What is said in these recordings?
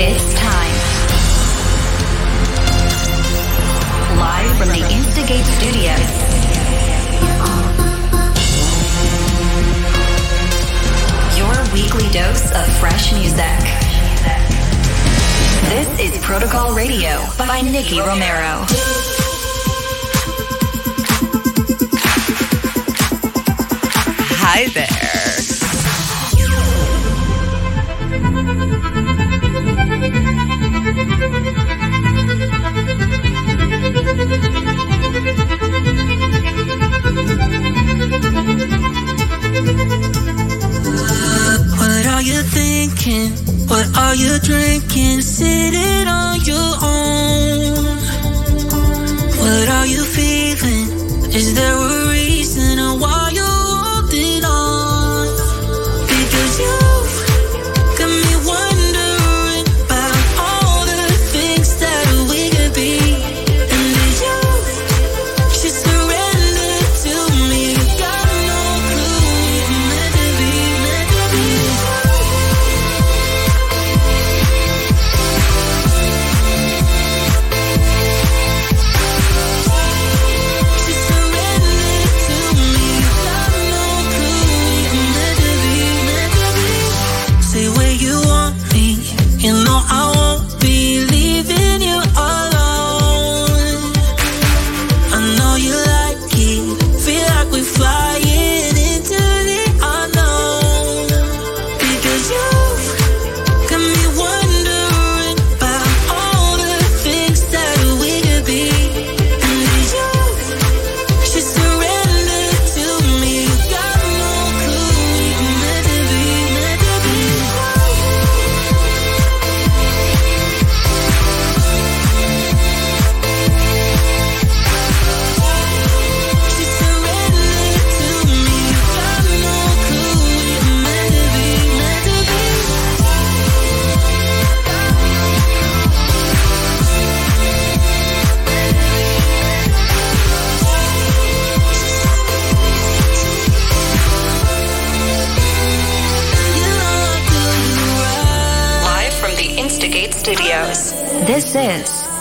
It's time. Live from the Instigate Studios. Your weekly dose of fresh music. This is Protocol Radio by Nicky Romero. Hi there.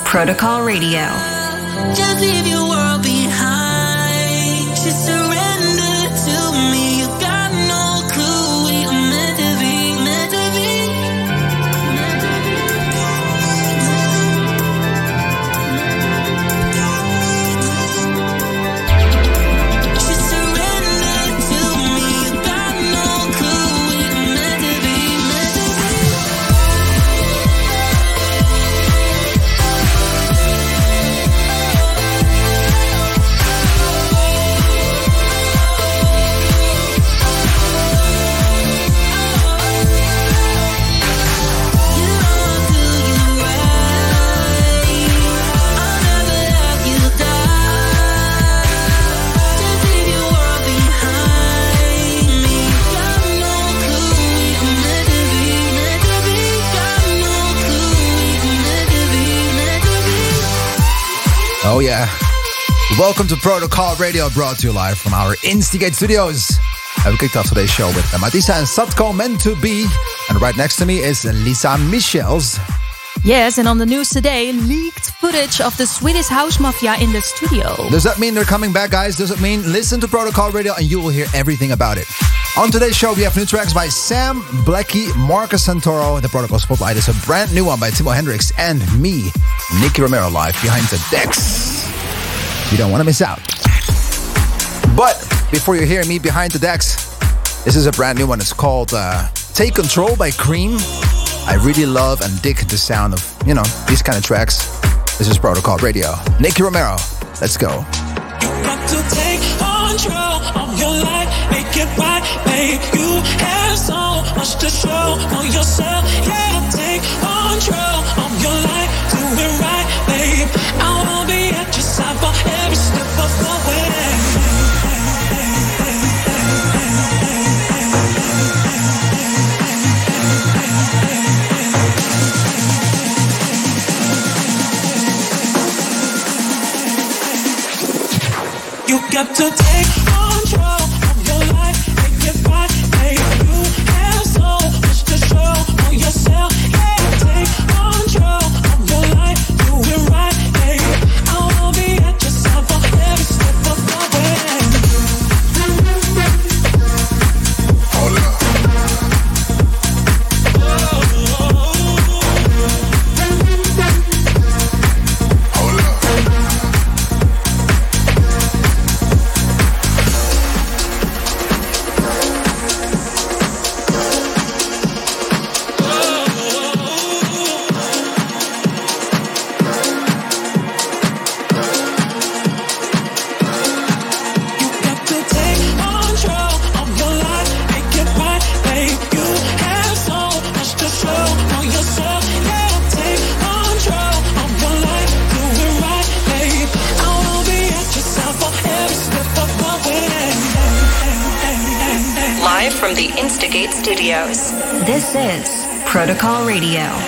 Protocol Radio. Oh, yeah. Welcome to Protocol Radio, brought to you live from our Instigate studios. And we kicked off today's show with Matisse and Sadko meant to be. And right next to me is Lisa Michels. Yes, and on the news today, leaked footage of the Swedish House Mafia in the studio. Does that mean they're coming back, guys? Does it mean listen to Protocol Radio and you will hear everything about it? On today's show, we have new tracks by Sam Blackie, Marcus Santoro. The Protocol Spotlight is a brand new one by Timmo Hendriks and me, Nicky Romero, live behind the decks. You don't want to miss out. But before you hear me behind the decks, this is a brand new one. It's called uh, Take Control by Cream. I really love and dig the sound of, you know, these kind of tracks. This is Protocol Radio. Nicky Romero, let's go. Make it right, babe. You have so much to show for yourself. Yeah, take control of your life, do it right, babe. I wanna be at your side for every step of the way. You got to take Protocol Radio.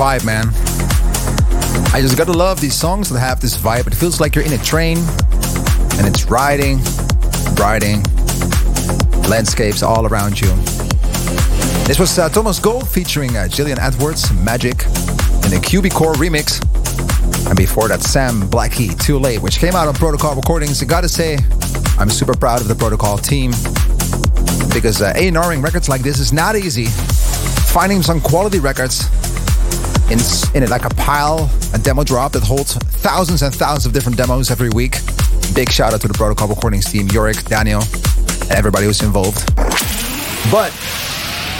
Vibe, man. I just gotta love these songs that have this vibe. It feels like you're in a train and it's riding, riding, landscapes all around you. This was uh, Thomas Gold featuring uh, Jillian Edwards, Magic, in the Qubicore remix. And before that, Sam Blackie, Too Late, which came out on Protocol Recordings. I gotta say, I'm super proud of the Protocol team because uh, A&Ring records like this is not easy. Finding some quality records in, in it like a pile, a demo drop that holds thousands and thousands of different demos every week. Big shout out to the Protocol Recordings team, Yorick, Daniel, and everybody who's involved. But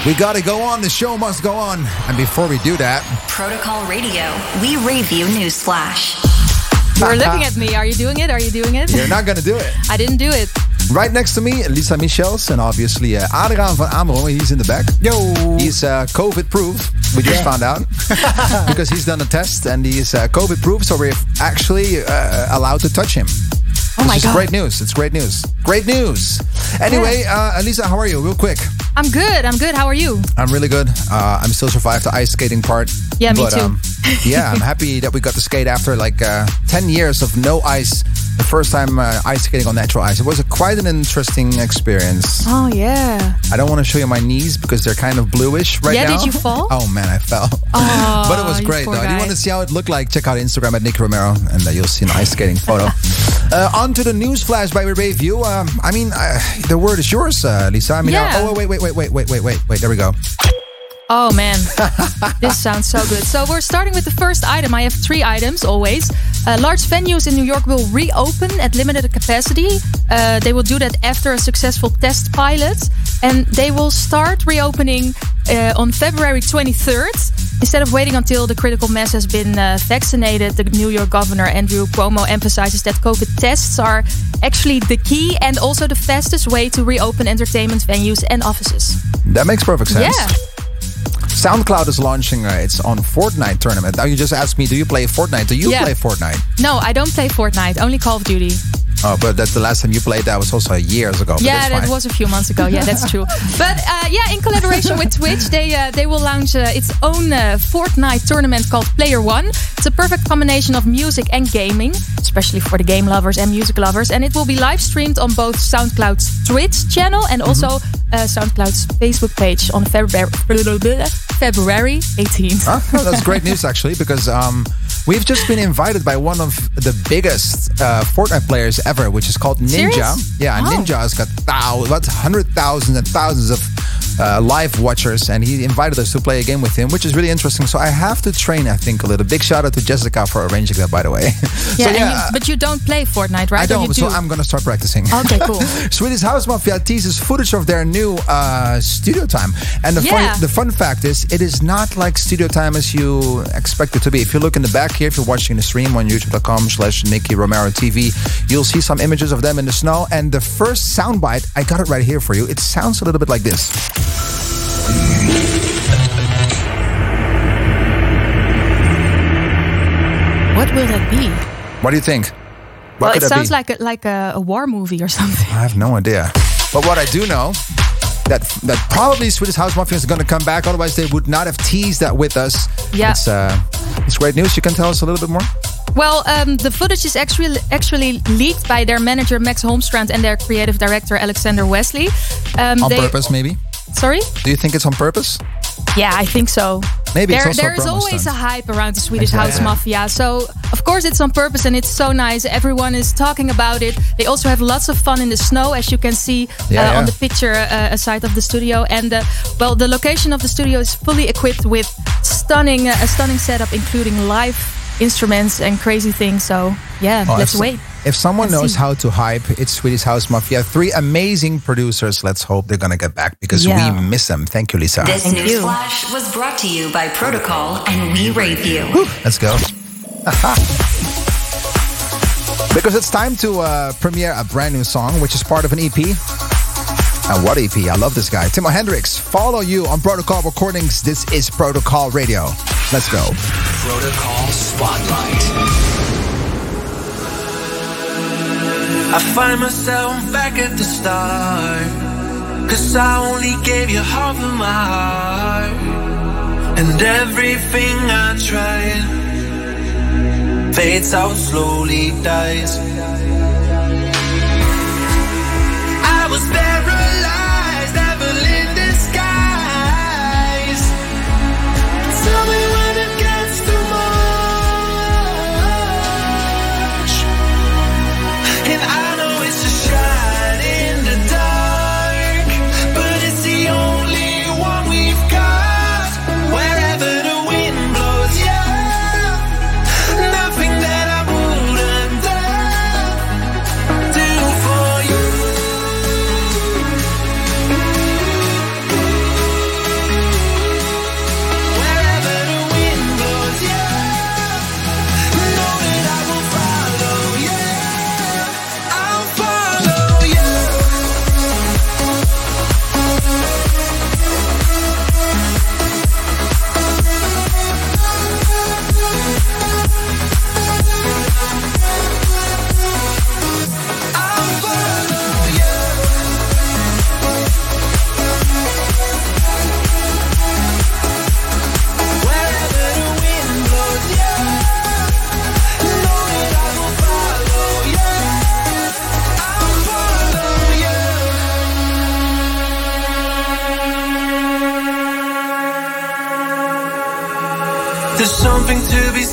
we gotta go on. The show must go on. And before we do that, Protocol Radio. We Rave You Newsflash. You're looking at me. Are you doing it? Are you doing it? you're not gonna do it. I didn't do it. Right next to me, Lisa Michels, and obviously uh, Adriaan van Amerongen. He's in the back. Yo. He's uh, COVID proof. We just Yeah. found out because he's done a test and he's uh, COVID proof, so we're actually uh, allowed to touch him. Oh my is god. great news. It's great news. Great news. Anyway, uh, Lisa, how are you? Real quick. I'm good. I'm good. How are you? I'm really good. Uh, I'm still survived the ice skating part. Yeah, me but, too. Um, yeah, I'm happy that we got to skate after like uh, 10 years of no ice the first time uh, ice skating on natural ice. It was a, quite an interesting experience. Oh yeah. I don't want to show you my knees because they're kind of bluish right yeah, now. Yeah, did you fall? Oh man, I fell. Oh, but it was great though. Guy. If you want to see how it looked like, check out Instagram at Nick Romero, and uh, you'll see an ice skating photo. uh, on to the news flash by Review. Um, I mean, uh, the word is yours, uh, Lisa. I mean, uh, yeah. oh wait, wait, wait, wait, wait, wait, wait, wait. There we go. Oh man, this sounds so good. So we're starting with the first item. I have three items always. Uh, large venues in New York will reopen at limited capacity. Uh, they will do that after a successful test pilot, and they will start reopening uh, on February 23rd. Instead of waiting until the critical mass has been uh, vaccinated, the New York governor Andrew Cuomo emphasizes that COVID tests are actually the key and also the fastest way to reopen entertainment venues and offices. That makes perfect sense. Yeah. SoundCloud is launching uh, its own Fortnite tournament. Now you just asked me, do you play Fortnite? Do you Yeah. play Fortnite? No, I don't play Fortnite, only Call of Duty. Oh, but that's the last time you played. That was also years ago. yeah, that was a few months ago. Yeah, that's true. But uh, yeah, in collaboration with Twitch, they uh, they will launch uh, its own uh, Fortnite tournament called Player One. It's a perfect combination of music and gaming, especially for the game lovers and music lovers. And it will be live streamed on both SoundCloud's Twitch channel and also uh, SoundCloud's Facebook page on February February 18th. Huh? Well, that's great news, actually, because um, we've just been invited by one of the biggest uh, Fortnite players ever, which is called Ninja. Serious? Yeah, Wow. Ninja has got thousands, hundred thousands and thousands of uh, live watchers, and he invited us to play a game with him, which is really interesting. So I have to train, I think, a little. Big shout out to Jessica for arranging that, by the way. Yeah, so and yeah, you, but you don't play Fortnite, right? I don't, so do? I'm gonna start practicing. Okay, cool. Swedish House Mafia teases footage of their new uh, studio time. And the, Yeah. funny, the fun fact is, it is not like studio time as you expect it to be. If you look in the back here, if you're watching the stream on youtube.com slash Nicky Romero TV, you'll see some images of them in the snow. And the first soundbite, I got it right here for you. It sounds a little bit like this. What will that be? What do you think? What well, it sounds be? like a, like a, a war movie or something. I have no idea. But what I do know that that probably Swedish House Mafia is going to come back. Otherwise, they would not have teased that with us. Yeah. It's uh, it's great news. You can tell us a little bit more. Well, um, the footage is actually actually leaked by their manager Max Holmstrand and their creative director Alexander Wessely. Um, On they- purpose, maybe. Sorry? Do you think it's on purpose? Yeah, I think so. Maybe it's there, a there is always a hype around the Swedish Exactly. House Mafia. So, of course, it's on purpose and it's so nice. Everyone is talking about it. They also have lots of fun in the snow, as you can see Yeah, uh, yeah. on the picture uh, aside of the studio. And, uh, well, the location of the studio is fully equipped with stunning, uh, a stunning setup, including live instruments and crazy things. So, yeah, Oh, let's wait. If someone Let's knows see. how to hype, it's Swedish House Mafia. Three amazing producers. Let's hope they're going to get back because Yeah. we miss them. Thank you, Lisa. This Thank you. newsflash was brought to you by Protocol and We Rave You. Let's go. because it's time to uh, premiere a brand new song, which is part of an EP. And what EP? I love this guy. Timmo Hendriks. Follow you on Protocol Recordings. This is Protocol Radio. Let's go. Protocol Spotlight. I find myself back at the start. Cause I only gave you half of my heart. And everything I tried fades out, slowly dies.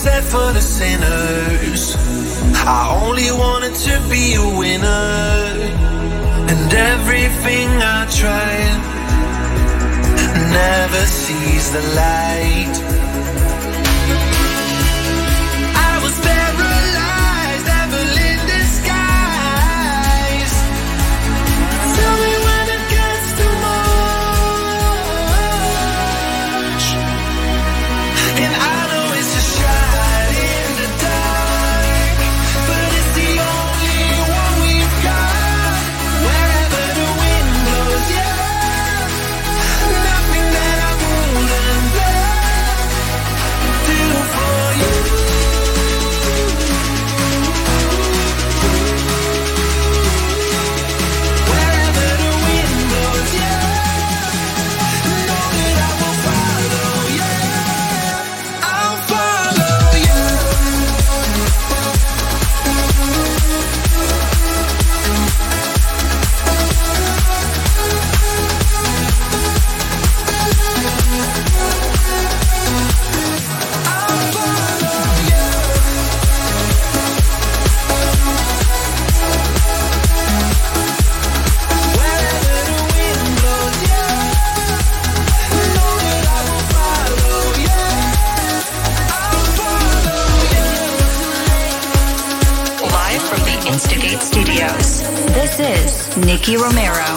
set for the sinners. I only wanted to be a winner, and everything I tried never sees the light. Nicky Romero.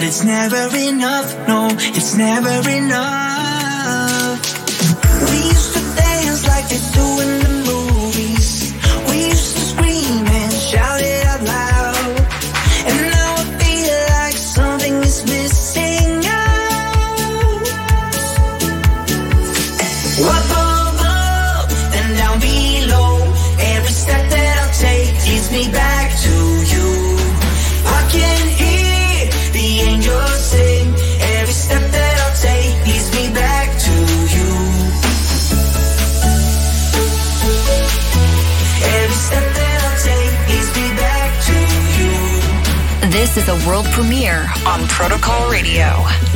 But it's never enough, no, it's never enough. We used to dance like they do in the This is a world premiere on Protocol Radio.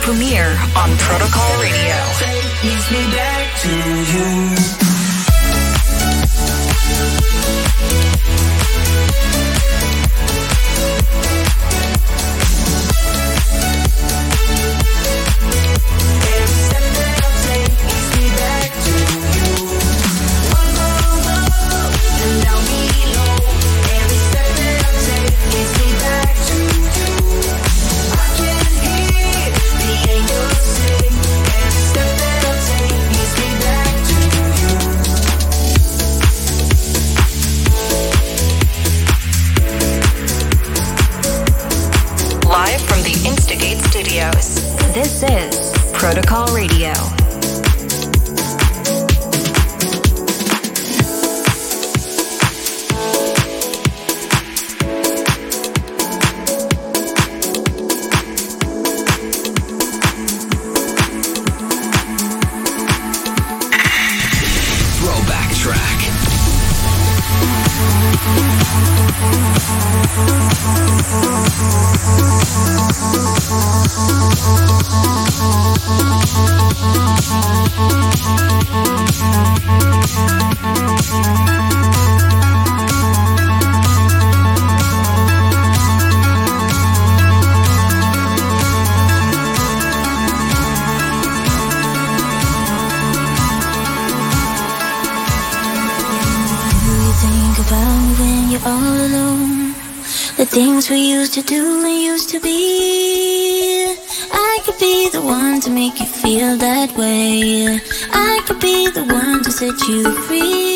premiere on Protocol Radio. what you do and used to be. I could be the one to make you feel that way. I could be the one to set you free.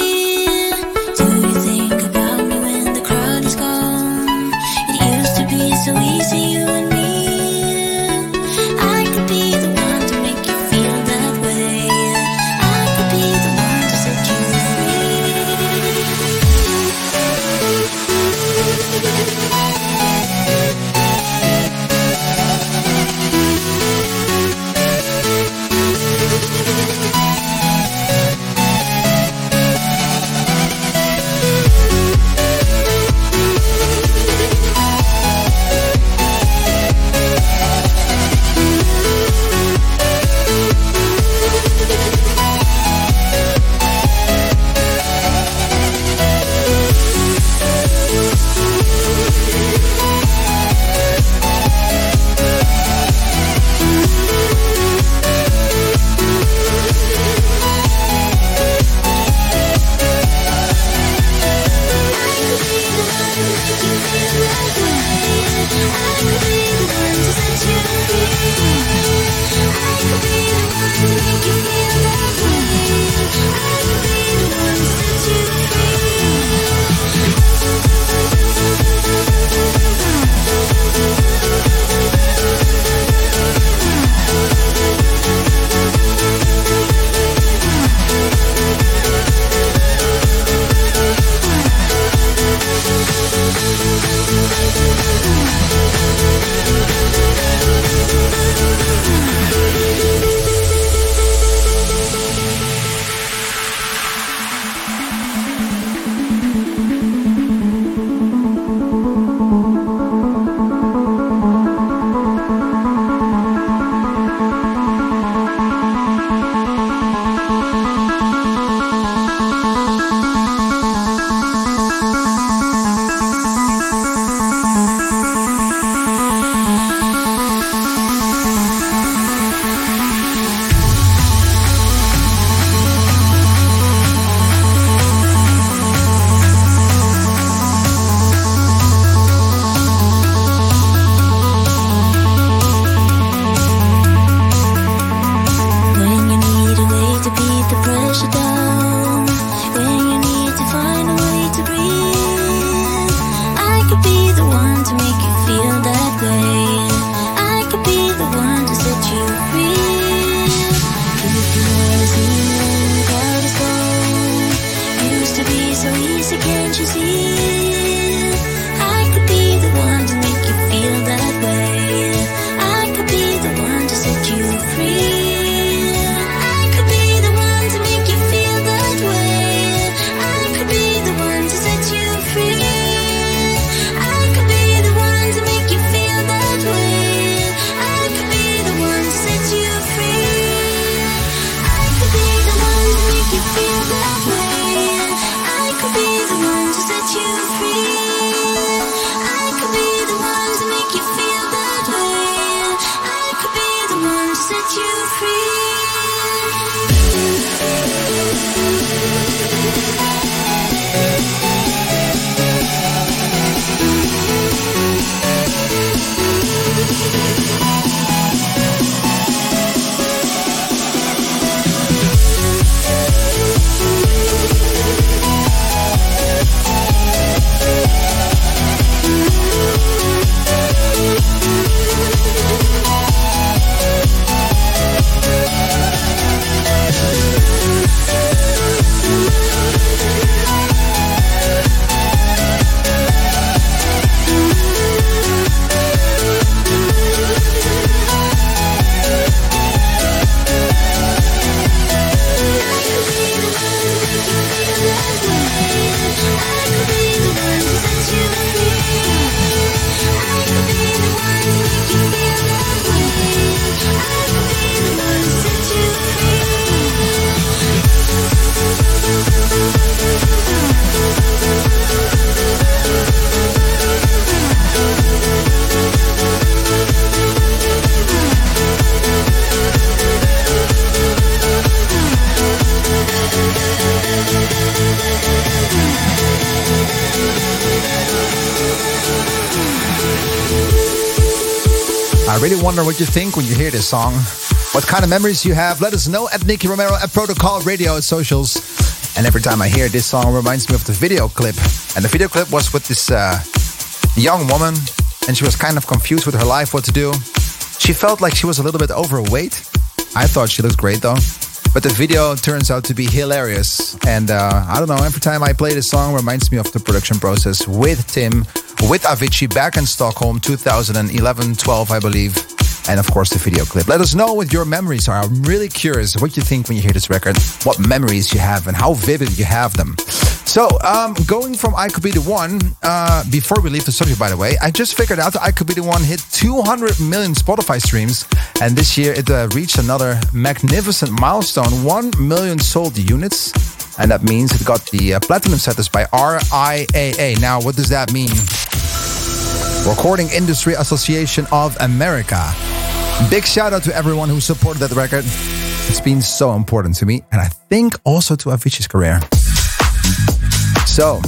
I really wonder what you think when you hear this song. What kind of memories you have? Let us know at Nicky Romero at Protocol Radio at socials. And every time I hear this song, reminds me of the video clip. And the video clip was with this uh, young woman, and she was kind of confused with her life, what to do. She felt like she was a little bit overweight. I thought she looked great though. But the video turns out to be hilarious. And uh, I don't know, every time I play this song, reminds me of the production process with Tim, with Avicii back in Stockholm, 2011 12, I believe. And of course, the video clip. Let us know what your memories are. I'm really curious what you think when you hear this record, what memories you have, and how vivid you have them. So, um, going from I Could Be the One, uh, before we leave the subject, by the way, I just figured out that I Could Be the One hit 200 million Spotify streams. And this year it uh, reached another magnificent milestone 1 million sold units. And that means it got the uh, platinum status by RIAA. Now, what does that mean? Recording Industry Association of America. Big shout out to everyone who supported that record. It's been so important to me, and I think also to Avicii's career. So,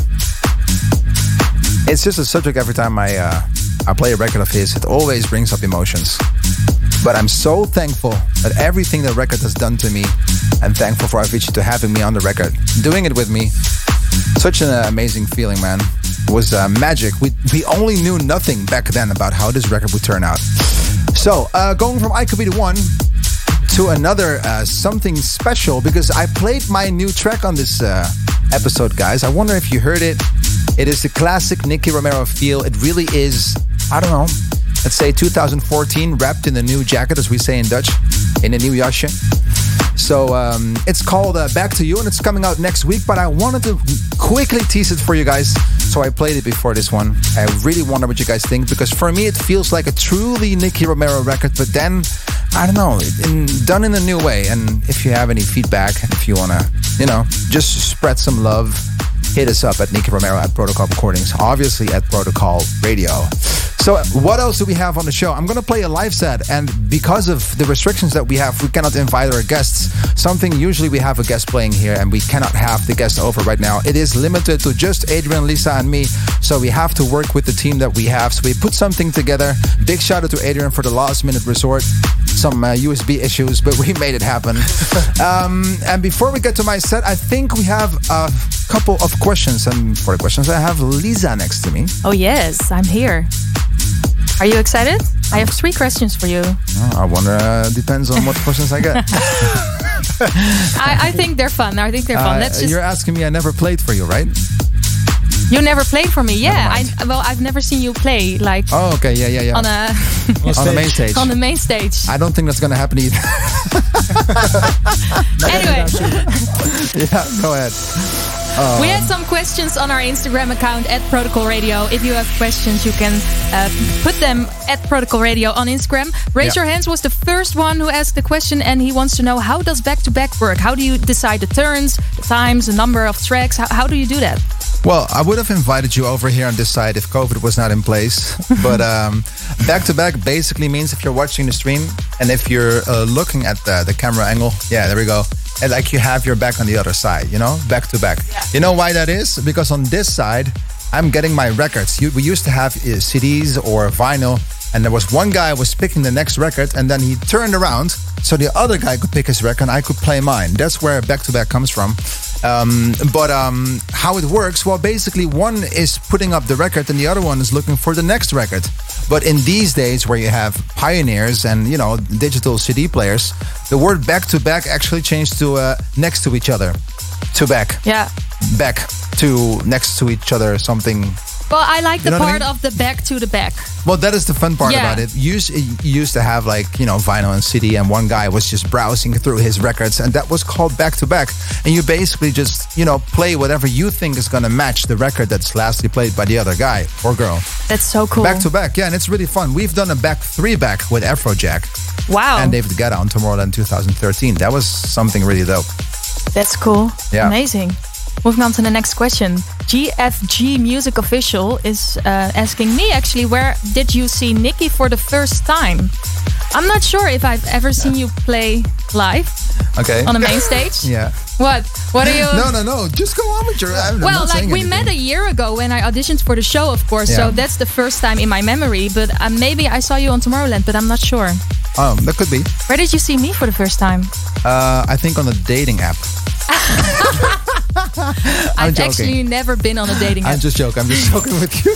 it's just a subject every time I uh, I play a record of his. It always brings up emotions. But I'm so thankful that everything the record has done to me, and thankful for Avicii to having me on the record, doing it with me. Such an amazing feeling, man. It was uh, magic. We we only knew nothing back then about how this record would turn out. So, uh, going from I Could Be the One to another uh, something special because I played my new track on this uh, episode, guys. I wonder if you heard it. It is the classic Nicky Romero feel. It really is, I don't know, let's say 2014, wrapped in the new jacket, as we say in Dutch, in a new jasje. So um, it's called uh, Back to You and it's coming out next week. But I wanted to quickly tease it for you guys. So I played it before this one. I really wonder what you guys think because for me it feels like a truly Nicky Romero record. But then, I don't know, in, done in a new way. And if you have any feedback, if you want to, you know, just spread some love, hit us up at Nicky Romero at Protocol Recordings, obviously at Protocol Radio. So, what else do we have on the show? I'm going to play a live set, and because of the restrictions that we have, we cannot invite our guests. Something usually we have a guest playing here, and we cannot have the guest over right now. It is limited to just Adrian, Lisa, and me, so we have to work with the team that we have. So, we put something together. Big shout out to Adrian for the last minute resort. Some uh, USB issues, but we made it happen. um, and before we get to my set, I think we have a couple of questions. And for the questions, I have Lisa next to me. Oh, yes, I'm here. Are you excited? I have three questions for you. Oh, I wonder, uh, depends on what questions I get. I, I think they're fun. I think they're fun. Uh, Let's just. You're asking me, I never played for you, right? You never played for me. Yeah, I well, I've never seen you play like Oh, okay. Yeah, yeah, yeah. on a On the main stage. on the main stage. I don't think that's gonna happen either. Anyway, yeah, go ahead. We had some questions on our Instagram account at Protocol Radio. If you have questions, you can uh, put them at Protocol Radio on Instagram. Raise Yeah. Your Hands was the first one who asked the question, and he wants to know how does back to back work? How do you decide the turns, the times, the number of tracks? How, how do you do that? Well, I would have invited you over here on this side if COVID was not in place. but um, back to back basically means if you're watching the stream and if you're uh, looking at the, the camera angle, yeah, there we go. And like you have your back on the other side, you know, back to back. You know why that is? Because on this side, I'm getting my records. You, we used to have uh, CDs or vinyl, and there was one guy was picking the next record, and then he turned around so the other guy could pick his record, and I could play mine. That's where back to back comes from. Um, but um, how it works? Well, basically, one is putting up the record, and the other one is looking for the next record. But in these days, where you have pioneers and you know digital CD players, the word back to back actually changed to uh, next to each other, to back Yeah. back to next to each other something Well, I like the know what I part mean? of the back to the back. well that is the fun part Yeah. about it used it used to have like you know vinyl and cd and one guy was just browsing through his records and that was called back to back and you basically just you know play whatever you think is going to match the record that's lastly played by the other guy or girl That's so cool. back to back yeah and it's really fun we've done a back three back with afrojack wow. and david guetta on tomorrowland 2013 that was something really dope That's cool. Yeah. Amazing. Moving on to the next question. GFG Music Official is uh, asking me actually, where did you see Nicky for the first time? I'm not sure if I've ever seen you play live okay on the main stage. yeah What? What are you? no no no just go on with your I'm, well, like we anything. met a year ago when I auditioned for the show, of course. Yeah. So that's the first time in my memory. But uh, maybe I saw you on Tomorrowland, but I'm not sure. Oh that could be Where did you see me for the first time? uh, i think on a dating app I've joking. actually never been on a dating app. I'm just joking. I'm just joking with you.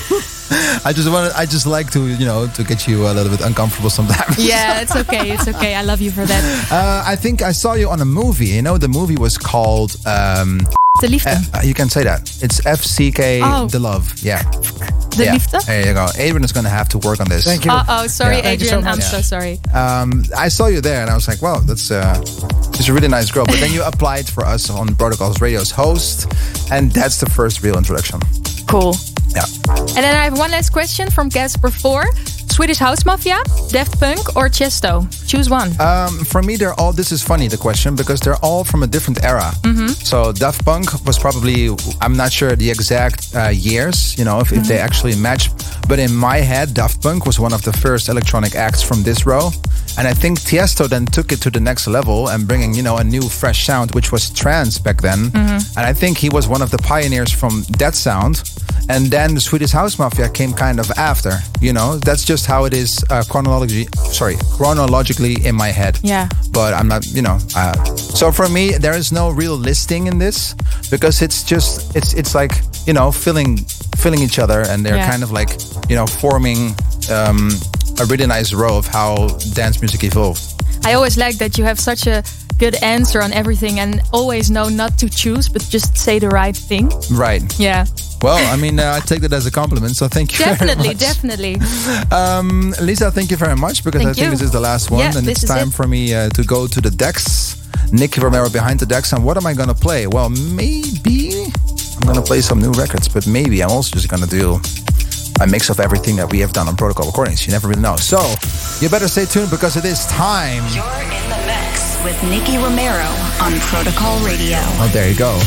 I just want I just like to, you know, to get you a little bit uncomfortable sometimes. yeah, it's okay. It's okay. I love you for that. Uh, I think I saw you on a movie. You know, the movie was called. Um, De liefde. uh, you can say that. It's FCK Oh. The Love. Yeah. De yeah. liefde? There you go. Adrian is going to have to work on this. Thank you. Uh oh, sorry, Yeah. Thank you so Adrian. I'm much. so sorry. Um, I saw you there and I was like, wow, that's uh, she's a really nice girl. But then you applied for us on Protocols Radio's host, and that's the first real introduction. Cool. Yeah. And then I have one last question from Casper 4. Swedish House Mafia, Daft Punk, or Tiesto? Choose one. Um, for me, they're all. This is funny the question because they're all from a different era. So Daft Punk was probably I'm not sure the exact uh, years, you know, if, if they actually match. But in my head, Daft Punk was one of the first electronic acts from this row, and I think Tiesto then took it to the next level and bringing you know a new fresh sound, which was trance back then. And I think he was one of the pioneers from that sound. And then the Swedish House Mafia came kind of after. You know, that's just how it is uh, chronology. Sorry, chronologically in my head Yeah. but I'm not, you know. Uh, so for me, there is no real listing in this because it's just it's it's like you know filling filling each other, and they're Yeah. kind of like you know forming um, a really nice row of how dance music evolved. I always like that you have such a good answer on everything and always know not to choose, but just say the right thing. Right. Yeah. Well, I mean, uh, I take that as a compliment. So thank you. Definitely, definitely. Um, Lisa, thank you very much because Thank I think this is the last one, Yeah, and it's time it. for me uh, to go to the decks. Nicky Romero behind the decks, and what am I gonna play? Well, maybe I'm gonna play some new records, but maybe I'm also just gonna do a mix of everything that we have done on Protocol Recordings. You never really know. So you better stay tuned because it is time. You're in the mix with Nicky Romero on Protocol Radio. Oh, there you go.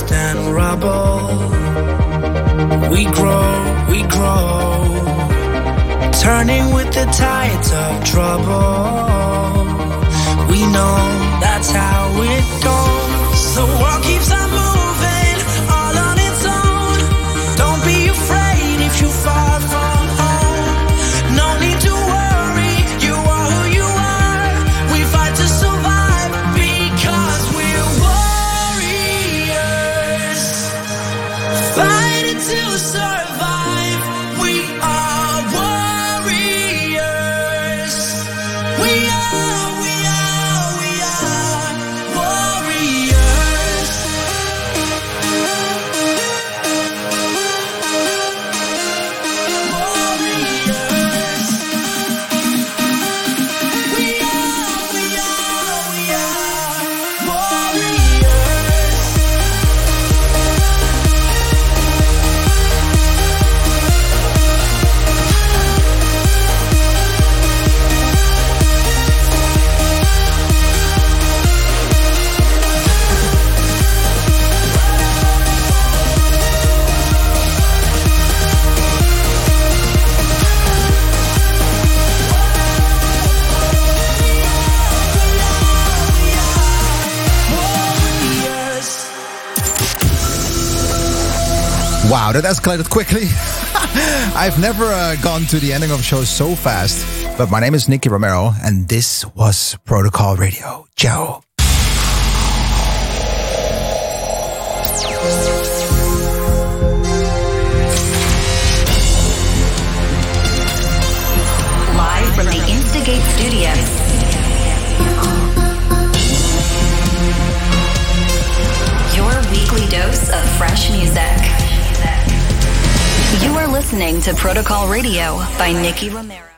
the Wow, that escalated quickly. I've never uh, gone to the ending of a show so fast. But my name is Nicky Romero, and this was Protocol Radio. Ciao. Live from the Instigate Studios. Your weekly dose of fresh music. You are listening to Protocol Radio by Nicky Romero.